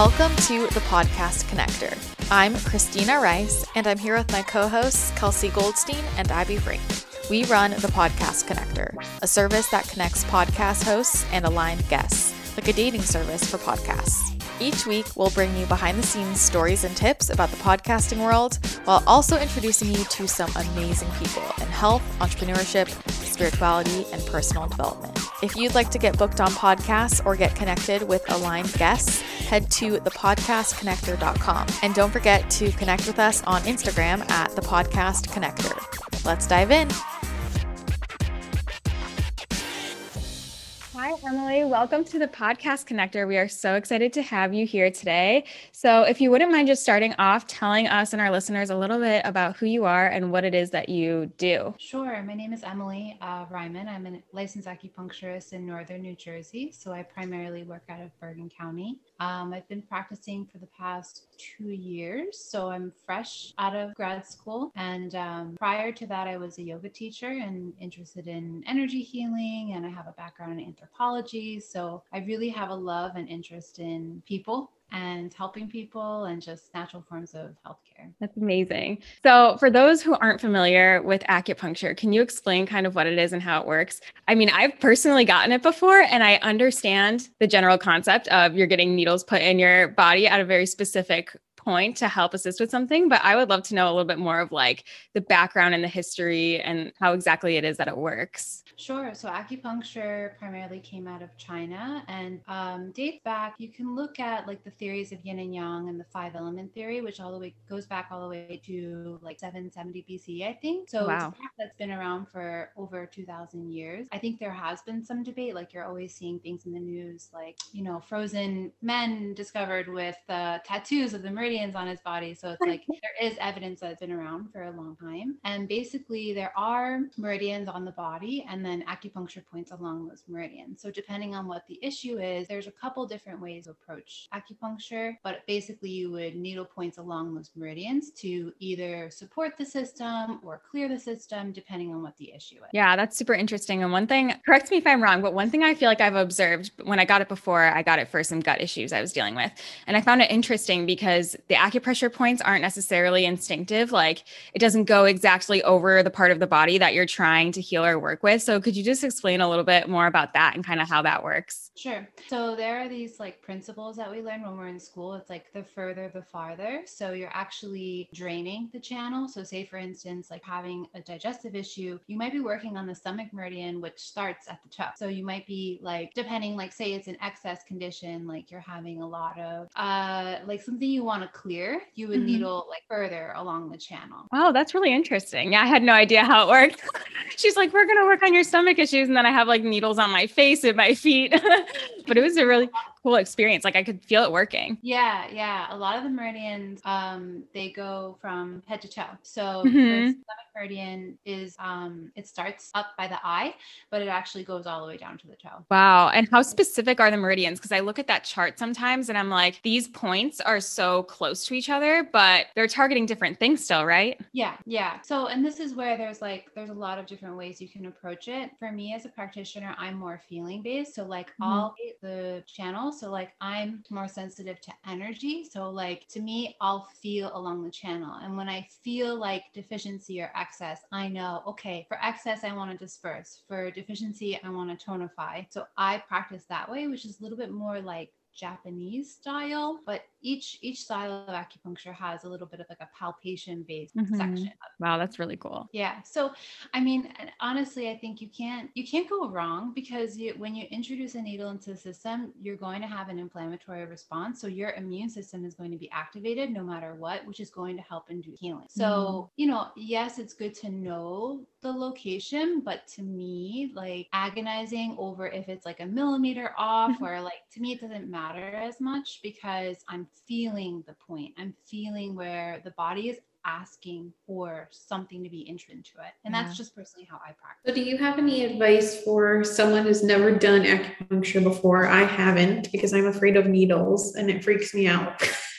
Welcome to the Podcast Connector. I'm Christina Rice, and I'm here with my co hosts, Kelsey Goldstein and Abbey Frink. We run the Podcast Connector, a service that connects podcast hosts and aligned guests, like a dating service for podcasts. Each week, we'll bring you behind the scenes stories and tips about the podcasting world while also introducing you to some amazing people in health, entrepreneurship, spirituality, and personal development. If you'd like to get booked on podcasts or get connected with aligned guests, head to thepodcastconnector.com. And don't forget to connect with us on Instagram at the Podcast Connector. Let's dive in. Hi, Emily. Welcome to the Podcast Connector. We are so excited to have you here today. So, if you wouldn't mind just starting off telling us and our listeners a little bit about who you are and what it is that you do. Sure. My name is Emily uh, Reimann. I'm a licensed acupuncturist in Northern New Jersey. So, I primarily work out of Bergen County. Um, I've been practicing for the past two years. So I'm fresh out of grad school. And um, prior to that, I was a yoga teacher and interested in energy healing. And I have a background in anthropology. So I really have a love and interest in people and helping people and just natural forms of healthcare. That's amazing. So, for those who aren't familiar with acupuncture, can you explain kind of what it is and how it works? I mean, I've personally gotten it before and I understand the general concept of you're getting needles put in your body at a very specific point to help assist with something but i would love to know a little bit more of like the background and the history and how exactly it is that it works Sure. So acupuncture primarily came out of China and um, dates back. You can look at like the theories of yin and yang and the five element theory, which all the way goes back all the way to like 770 BC, I think. So wow. that's been around for over 2,000 years. I think there has been some debate. Like you're always seeing things in the news, like you know, frozen men discovered with uh, tattoos of the meridians on his body. So it's like there is evidence that it's been around for a long time. And basically, there are meridians on the body, and then then acupuncture points along those meridians. So depending on what the issue is, there's a couple different ways to approach acupuncture, but basically you would needle points along those meridians to either support the system or clear the system, depending on what the issue is. Yeah, that's super interesting. And one thing, correct me if I'm wrong, but one thing I feel like I've observed when I got it before, I got it for some gut issues I was dealing with. And I found it interesting because the acupressure points aren't necessarily instinctive. Like it doesn't go exactly over the part of the body that you're trying to heal or work with. So could you just explain a little bit more about that and kind of how that works? Sure. So there are these like principles that we learn when we're in school. It's like the further, the farther. So you're actually draining the channel. So say for instance, like having a digestive issue, you might be working on the stomach meridian, which starts at the toe. So you might be like, depending, like say it's an excess condition, like you're having a lot of uh like something you want to clear, you would mm-hmm. needle like further along the channel. Oh, that's really interesting. Yeah, I had no idea how it worked. She's like, we're gonna work on your stomach issues and then I have like needles on my face and my feet. but it was a really cool experience. Like I could feel it working. Yeah, yeah. A lot of the meridians, um, they go from head to toe. So mm-hmm. stomach meridian is um, it starts up by the eye, but it actually goes all the way down to the toe. Wow. And how specific are the meridians? Because I look at that chart sometimes and I'm like, these points are so close to each other, but they're targeting different things still, right? Yeah, yeah. So and this is where there's like there's a lot of different ways you can approach it. For me as a practitioner, I'm more feeling based. So like mm-hmm. all the channels so like I'm more sensitive to energy. So like to me, I'll feel along the channel. And when I feel like deficiency or excess, I know, okay, for excess, I want to disperse. For deficiency, I want to tonify. So I practice that way, which is a little bit more like Japanese style, but each each style of acupuncture has a little bit of like a palpation based mm-hmm. section. Wow, that's really cool. Yeah. So, I mean, honestly, I think you can't you can't go wrong because you, when you introduce a needle into the system, you're going to have an inflammatory response. So your immune system is going to be activated no matter what, which is going to help induce healing. So, mm-hmm. you know, yes, it's good to know the location, but to me, like agonizing over if it's like a millimeter off mm-hmm. or like to me it doesn't matter as much because I'm feeling the point. I'm feeling where the body is asking for something to be entered into it. And that's just personally how I practice. So, do you have any advice for someone who's never done acupuncture before? I haven't because I'm afraid of needles and it freaks me out.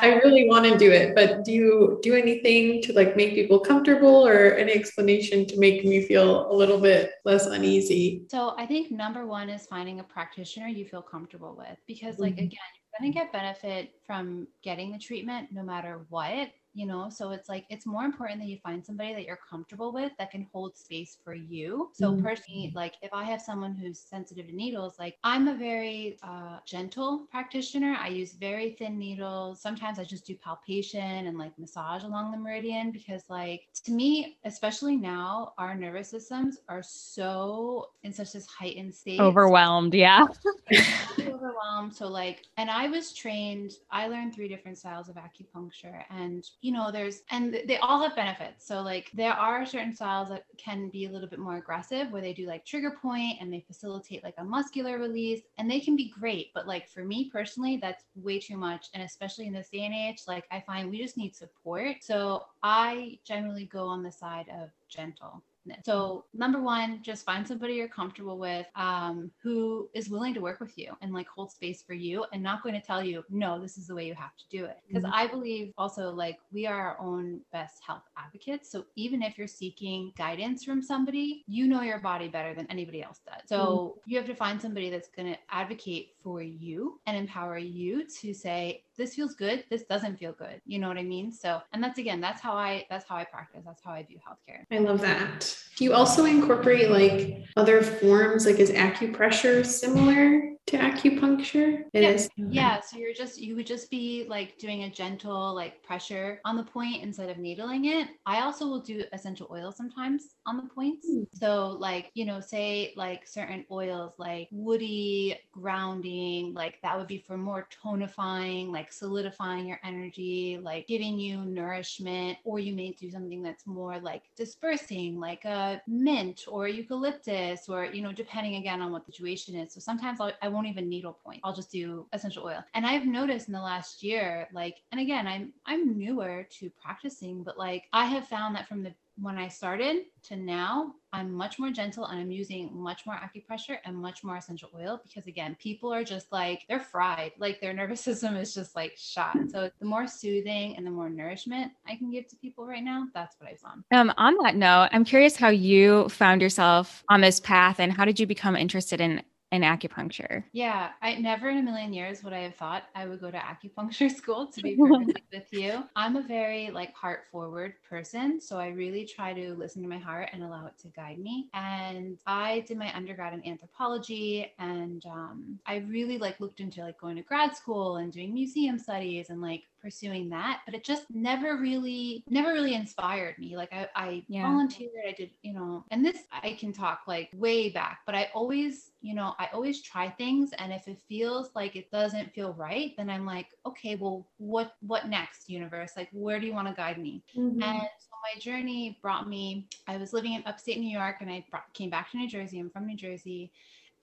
I really want to do it, but do you do anything to like make people comfortable or any explanation to make me feel a little bit less uneasy? So I think number one is finding a practitioner you feel comfortable with because like mm-hmm. again, you're going to get benefit from getting the treatment no matter what you know so it's like it's more important that you find somebody that you're comfortable with that can hold space for you. So mm-hmm. personally like if i have someone who's sensitive to needles like i'm a very uh, gentle practitioner. I use very thin needles. Sometimes i just do palpation and like massage along the meridian because like to me especially now our nervous systems are so in such this heightened state. Overwhelmed yeah. Overwhelmed. So like and i was trained i learned three different styles of acupuncture and you know, there's, and they all have benefits. So, like, there are certain styles that can be a little bit more aggressive where they do like trigger point and they facilitate like a muscular release and they can be great. But, like, for me personally, that's way too much. And especially in this day and age, like, I find we just need support. So, I generally go on the side of gentle. So, number one, just find somebody you're comfortable with um, who is willing to work with you and like hold space for you and not going to tell you, no, this is the way you have to do it. Because mm-hmm. I believe also like we are our own best health advocates. So, even if you're seeking guidance from somebody, you know your body better than anybody else does. So, mm-hmm. you have to find somebody that's going to advocate for you and empower you to say, this feels good this doesn't feel good you know what i mean? So and that's again that's how i that's how i practice that's how i view healthcare. I love that. Do you also incorporate like other forms like is acupressure similar to acupuncture it yeah. is. yeah so you're just you would just be like doing a gentle like pressure on the point instead of needling it i also will do essential oil sometimes on the points mm. so like you know say like certain oils like woody grounding like that would be for more tonifying like solidifying your energy like giving you nourishment or you may do something that's more like dispersing like a mint or eucalyptus or you know depending again on what the situation is so sometimes I'll, i won't even needle point. I'll just do essential oil. And I've noticed in the last year, like, and again, I'm I'm newer to practicing, but like I have found that from the when I started to now, I'm much more gentle and I'm using much more acupressure and much more essential oil because again, people are just like they're fried, like their nervous system is just like shot. So the more soothing and the more nourishment I can give to people right now, that's what I found. Um, on that note, I'm curious how you found yourself on this path and how did you become interested in in acupuncture? Yeah, I never in a million years would I have thought I would go to acupuncture school to be with you. I'm a very like heart forward person, so I really try to listen to my heart and allow it to guide me. And I did my undergrad in anthropology and um, I really like looked into like going to grad school and doing museum studies and like pursuing that, but it just never really, never really inspired me. Like I, I yeah. volunteered, I did, you know, and this I can talk like way back, but I always, you know, I always try things. And if it feels like it doesn't feel right, then I'm like, okay, well, what, what next universe? Like, where do you want to guide me? Mm-hmm. And so my journey brought me, I was living in upstate New York and I brought, came back to New Jersey. I'm from New Jersey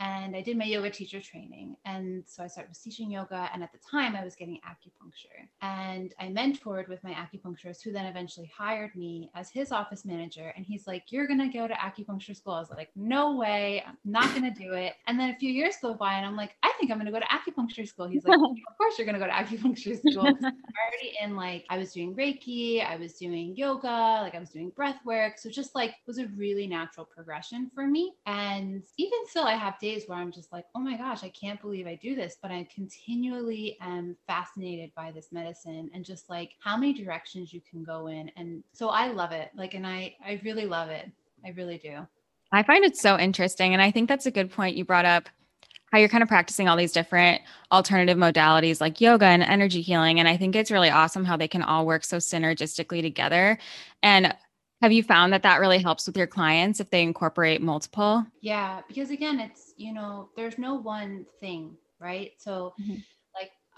and I did my yoga teacher training. And so I started teaching yoga. And at the time, I was getting acupuncture. And I mentored with my acupuncturist, who then eventually hired me as his office manager. And he's like, You're going to go to acupuncture school. I was like, No way. I'm not going to do it. And then a few years go by, and I'm like, I think I'm going to go to acupuncture school. He's like, Of course, you're going to go to acupuncture school. I'm already in like, I was doing Reiki, I was doing yoga, like I was doing breath work. So just like, was a really natural progression for me. And even still, I have days where I'm just like, oh my gosh, I can't believe I do this. But I continually am fascinated by this medicine and just like how many directions you can go in. And so I love it. Like, and I, I really love it. I really do. I find it so interesting. And I think that's a good point you brought up how you're kind of practicing all these different alternative modalities like yoga and energy healing. And I think it's really awesome how they can all work so synergistically together. And have you found that that really helps with your clients if they incorporate multiple? Yeah, because again, it's, you know, there's no one thing, right? So mm-hmm.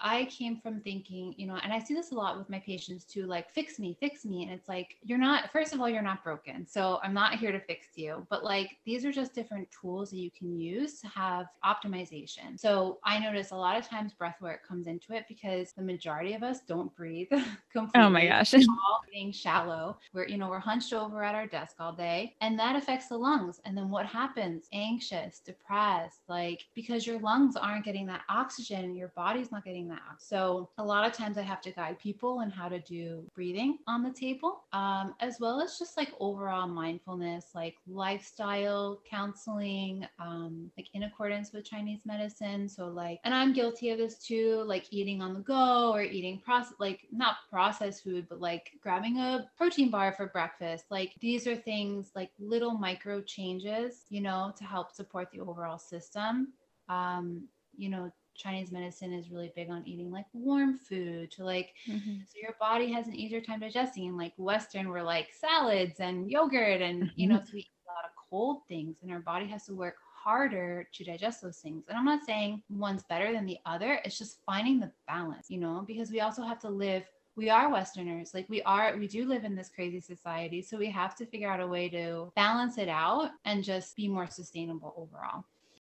I came from thinking, you know, and I see this a lot with my patients too, like, fix me, fix me. And it's like, you're not, first of all, you're not broken. So I'm not here to fix you, but like, these are just different tools that you can use to have optimization. So I notice a lot of times breath work comes into it because the majority of us don't breathe completely. Oh my gosh. all being shallow. We're, you know, we're hunched over at our desk all day and that affects the lungs. And then what happens? Anxious, depressed, like, because your lungs aren't getting that oxygen, your body's not getting getting that. So a lot of times I have to guide people on how to do breathing on the table, um, as well as just like overall mindfulness, like lifestyle counseling, um, like in accordance with Chinese medicine. So like, and I'm guilty of this too, like eating on the go or eating process, like not processed food, but like grabbing a protein bar for breakfast. Like these are things like little micro changes, you know, to help support the overall system. Um, you know, Chinese medicine is really big on eating like warm food to like mm-hmm. so your body has an easier time digesting and like Western we're like salads and yogurt and mm-hmm. you know so we eat a lot of cold things and our body has to work harder to digest those things. And I'm not saying one's better than the other. It's just finding the balance, you know, because we also have to live we are westerners like we are we do live in this crazy society so we have to figure out a way to balance it out and just be more sustainable overall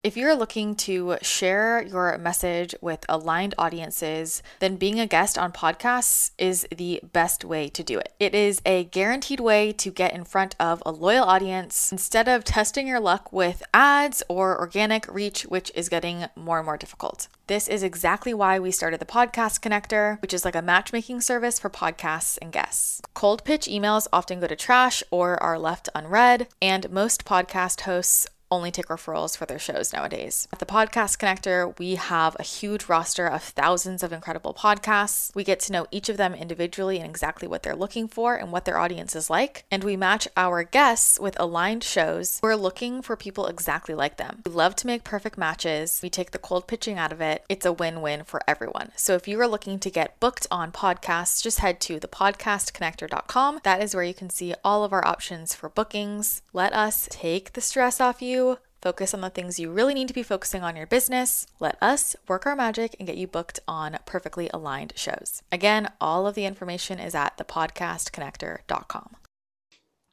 if you're looking to share your message with aligned audiences, then being a guest on podcasts is the best way to do it. It is a guaranteed way to get in front of a loyal audience instead of testing your luck with ads or organic reach, which is getting more and more difficult. This is exactly why we started the Podcast Connector, which is like a matchmaking service for podcasts and guests. Cold pitch emails often go to trash or are left unread, and most podcast hosts only take referrals for their shows nowadays. At the Podcast Connector, we have a huge roster of thousands of incredible podcasts. We get to know each of them individually and exactly what they're looking for and what their audience is like. And we match our guests with aligned shows. We're looking for people exactly like them. We love to make perfect matches. We take the cold pitching out of it. It's a win win for everyone. So if you are looking to get booked on podcasts, just head to thepodcastconnector.com. That is where you can see all of our options for bookings. Let us take the stress off you Focus on the things you really need to be focusing on your business. Let us work our magic and get you booked on perfectly aligned shows. Again, all of the information is at thepodcastconnector.com.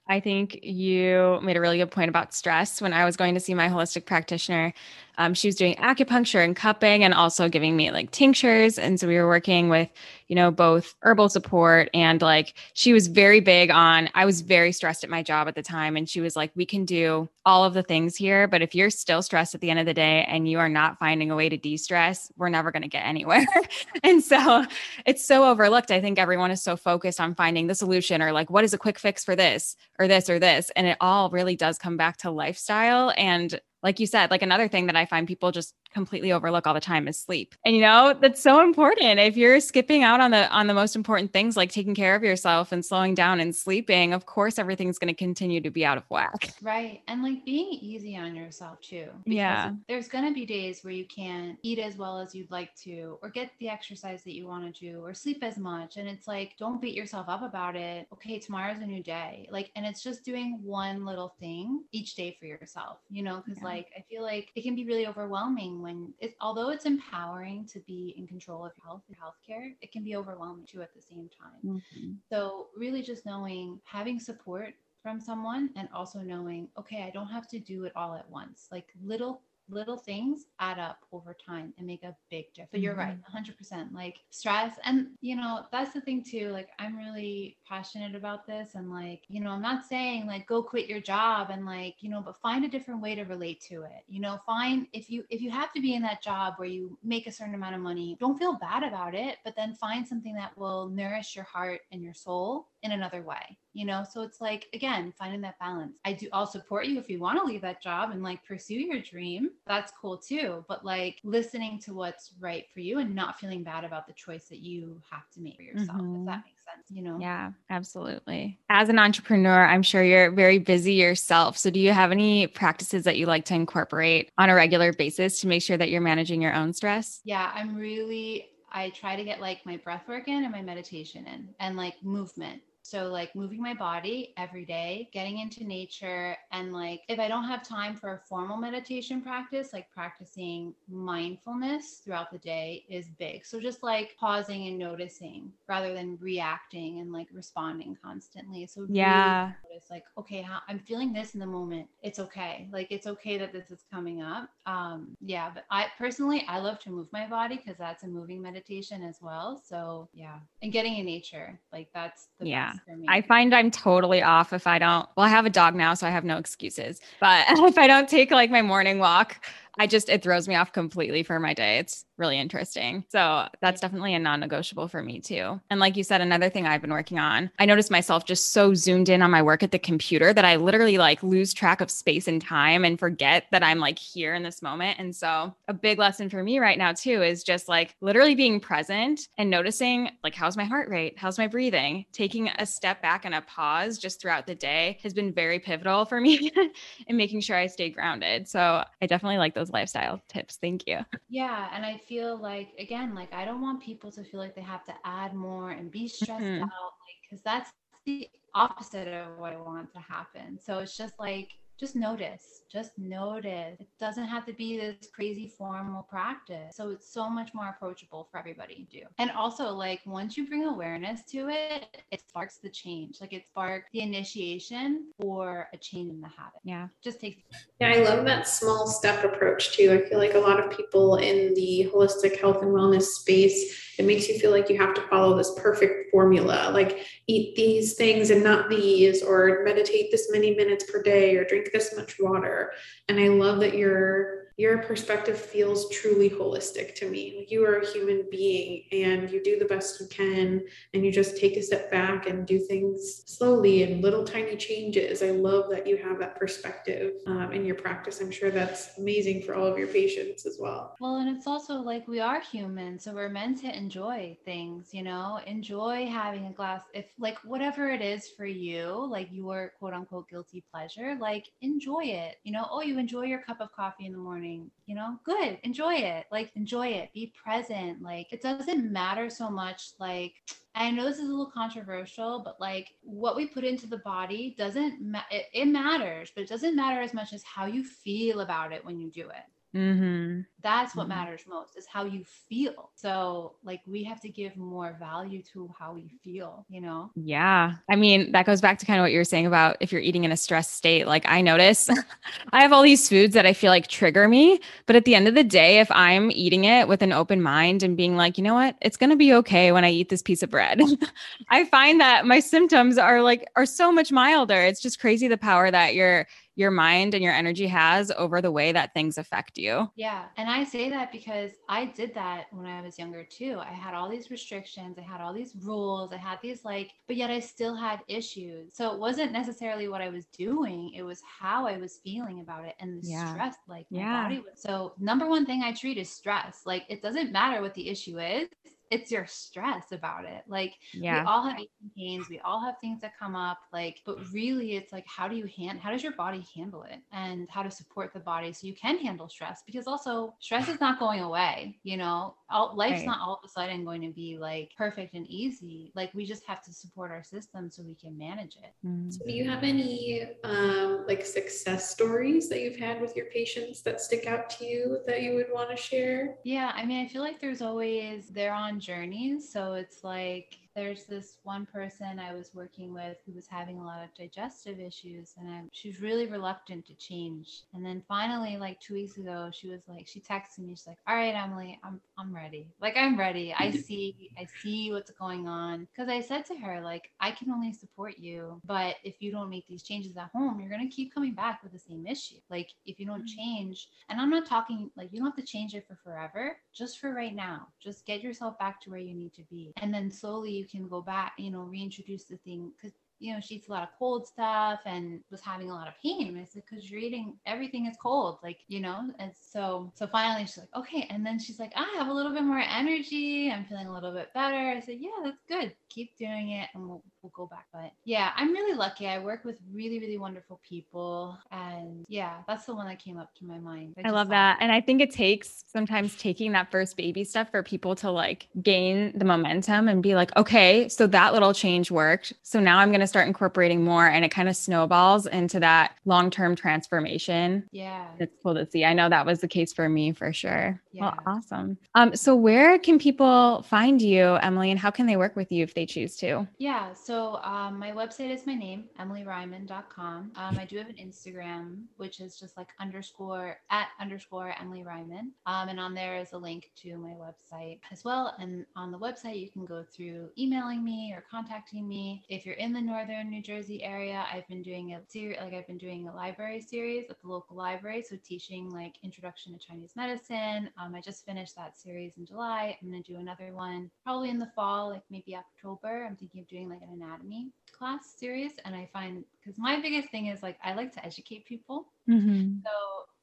I think you made a really good point about stress. When I was going to see my holistic practitioner, um, she was doing acupuncture and cupping and also giving me like tinctures. And so we were working with, you know, both herbal support and like she was very big on, I was very stressed at my job at the time. And she was like, we can do all of the things here. But if you're still stressed at the end of the day and you are not finding a way to de stress, we're never going to get anywhere. and so it's so overlooked. I think everyone is so focused on finding the solution or like, what is a quick fix for this or this or this? And it all really does come back to lifestyle and like you said, like another thing that I find people just completely overlook all the time is sleep. And you know, that's so important. If you're skipping out on the on the most important things like taking care of yourself and slowing down and sleeping, of course everything's going to continue to be out of whack. Right. And like being easy on yourself too. Yeah. There's going to be days where you can't eat as well as you'd like to or get the exercise that you want to do or sleep as much and it's like don't beat yourself up about it. Okay, tomorrow's a new day. Like and it's just doing one little thing each day for yourself, you know, cuz yeah. like I feel like it can be really overwhelming when it, although it's empowering to be in control of your health and healthcare, it can be overwhelming too at the same time. Mm-hmm. So really just knowing having support from someone and also knowing, okay, I don't have to do it all at once. Like little little things add up over time and make a big difference. But you're right, 100%. Mm-hmm. Like stress. And, you know, that's the thing too. Like, I'm really passionate about this. And, like, you know, I'm not saying like go quit your job and, like, you know, but find a different way to relate to it. You know, find if you, if you have to be in that job where you make a certain amount of money, don't feel bad about it, but then find something that will nourish your heart and your soul in another way you know? So it's like again finding that balance. I do i'll support you if you want to leave that job and like pursue your dream. That's cool too but like listening to what's right for you and not feeling bad about the choice that you have to make for yourself mm-hmm. if that makes sense you know? Yeah absolutely. As an entrepreneur i'm sure you're very busy yourself. So do you have any practices that you like to incorporate on a regular basis to make sure that you're managing your own stress? Yeah i'm really I try to get like my breath work in and my meditation in and like movement. So, like moving my body every day, getting into nature, and like if I don't have time for a formal meditation practice, like practicing mindfulness throughout the day is big. So, just like pausing and noticing rather than reacting and like responding constantly. So, yeah, it's like, okay, I'm feeling this in the moment. It's okay. Like, it's okay that this is coming up. Um, yeah, but I personally, I love to move my body because that's a moving meditation as well. So, yeah, and getting in nature, like that's the yeah for me. I find I'm totally off if I don't. Well, I have a dog now, so I have no excuses. But if I don't take like my morning walk, I just it throws me off completely for my day. It's really interesting. So that's definitely a non negotiable for me too. And like you said, another thing I've been working on, I noticed myself just so zoomed in on my work at the computer that I literally like lose track of space and time and forget that I'm like here in this moment. And so a big lesson for me right now too is just like literally being present and noticing like how's my heart rate? How's my breathing? Taking a step back and a pause just throughout the day has been very pivotal for me in making sure I stay grounded. So I definitely like those lifestyle tips. Thank you. Yeah. And I feel like, again, like I don't want people to feel like they have to add more and be stressed mm-hmm. out, like, because that's the opposite of what I want to happen. So it's just like, just notice just notice. It doesn't have to be this crazy formal practice. So it's so much more approachable for everybody to do. And also like once you bring awareness to it it sparks the change. Like it sparks the initiation for a change in the habit. Yeah. Just takes yeah i love that small step approach too. I feel like a lot of people in the holistic health and wellness space it makes you feel like you have to follow this perfect formula like eat these things and not these or meditate this many minutes per day or drink this much water. And i love that you're your perspective feels truly holistic to me. You are a human being and you do the best you can and you just take a step back and do things slowly and little tiny changes. I love that you have that perspective um, in your practice. I'm sure that's amazing for all of your patients as well. Well, and it's also like we are human, so we're meant to enjoy things, you know, enjoy having a glass, if like whatever it is for you, like your quote unquote guilty pleasure, like enjoy it. You know, oh, you enjoy your cup of coffee in the morning morning, you know, good, enjoy it. Like, enjoy it, be present. Like, it doesn't matter so much. Like, I know this is a little controversial, but like what we put into the body doesn't, ma- it, it matters, but it doesn't matter as much as how you feel about it when you do it. Mm-hmm. That's what mm-hmm. matters most is how you feel. So, like, we have to give more value to how we feel, you know? Yeah. I mean, that goes back to kind of what you were saying about if you're eating in a stressed state. Like, I notice I have all these foods that I feel like trigger me. But at the end of the day, if I'm eating it with an open mind and being like, you know what, it's going to be okay when I eat this piece of bread, I find that my symptoms are like, are so much milder. It's just crazy the power that you're your mind and your energy has over the way that things affect you. Yeah. And I say that because I did that when I was younger too. I had all these restrictions, I had all these rules, I had these like, but yet I still had issues. So it wasn't necessarily what I was doing, it was how I was feeling about it and the yeah. stress like my yeah. body was. So number one thing I treat is stress. Like it doesn't matter what the issue is it's your stress about it. Like yeah. we all have pains, we all have things that come up. Like, but really, it's like how do you hand how does your body handle it, and how to support the body so you can handle stress. Because also stress is not going away. You know, all, life's right. not all of a sudden going to be like perfect and easy. Like we just have to support our system so we can manage it. Mm. So, do you have any um, like success stories that you've had with your patients that stick out to you that you would want to share? Yeah, I mean, I feel like there's always they're on journeys. So it's like there's this one person I was working with who was having a lot of digestive issues and I, she was really reluctant to change. And then finally, like two weeks ago, she was like, she texted me, she's like, all right, Emily, I'm, I'm ready. Like, I'm ready. I see, I see what's going on. Cause I said to her, like, I can only support you, but if you don't make these changes at home, you're going to keep coming back with the same issue. Like, if you don't mm-hmm. change, and I'm not talking like you don't have to change it for forever, just for right now. Just get yourself back to where you need to be. And then slowly you can go back, you know, reintroduce the thing because you know, she eats a lot of cold stuff and was having a lot of pain. And I said, because you're eating everything is cold, like, you know? And so, so finally she's like, okay. And then she's like, I have a little bit more energy. I'm feeling a little bit better. I said, yeah, that's good. Keep doing it and we'll, we'll go back. But yeah, I'm really lucky. I work with really, really wonderful people. And yeah, that's the one that came up to my mind. I, I love that. And I think it takes sometimes taking that first baby step for people to like gain the momentum and be like, okay, so that little change worked. So now I'm going to to start incorporating more and it kind of snowballs into that long-term transformation. Yeah. It's cool to see. I know that was the case for me for sure. Yeah. Well, awesome. Um, so where can people find you, Emily, and how can they work with you if they choose to? Yeah. So um, my website is my name, emilyreimann.com. Um, I do have an Instagram, which is just like underscore at underscore Emily Reimann. Um, and on there is a link to my website as well. And on the website, you can go through emailing me or contacting me. If you're in the northern New Jersey area, I've been doing a series, like I've been doing a library series at the local library. So teaching like introduction to Chinese medicine. Um, I just finished that series in July. I'm going to do another one probably in the fall, like maybe October. I'm thinking of doing like an anatomy class series. And I find because my biggest thing is like I like to educate people. Mm-hmm. So,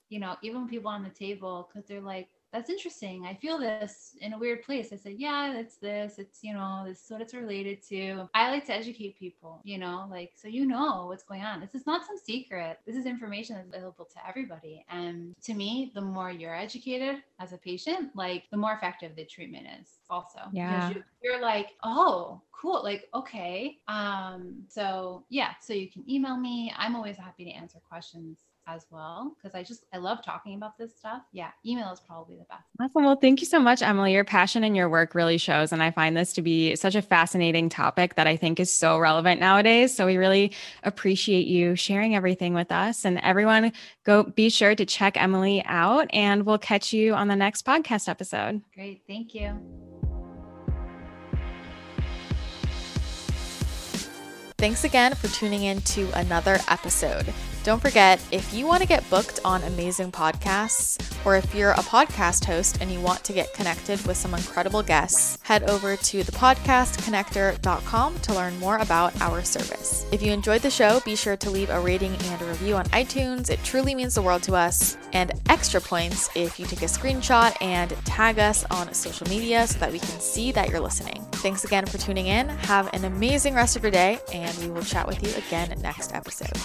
you know, even people on the table, because they're like, that's interesting. I feel this in a weird place. I said, yeah, it's this. It's, you know, this is what it's related to. I like to educate people, you know, like, so you know what's going on. This is not some secret. This is information that's available to everybody. And to me, the more you're educated as a patient, like, the more effective the treatment is also. Yeah. Because you, you're like, oh, cool. Like, okay. Um, so yeah, so you can email me. I'm always happy to answer questions as well because I just I love talking about this stuff. Yeah, email is probably the best. Awesome. Well, thank you so much, Emily. Your passion and your work really shows. And I find this to be such a fascinating topic that I think is so relevant nowadays. So we really appreciate you sharing everything with us. And everyone, go be sure to check Emily out, and we'll catch you on the next podcast episode. Great. Thank you. Thanks again for tuning in to another episode. Don't forget, if you want to get booked on amazing podcasts, or if you're a podcast host and you want to get connected with some incredible guests, head over to thepodcastconnector.com to learn more about our service. If you enjoyed the show, be sure to leave a rating and a review on iTunes. It truly means the world to us. And extra points if you take a screenshot and tag us on social media so that we can see that you're listening. Thanks again for tuning in. Have an amazing rest of your day, and we will chat with you again next episode.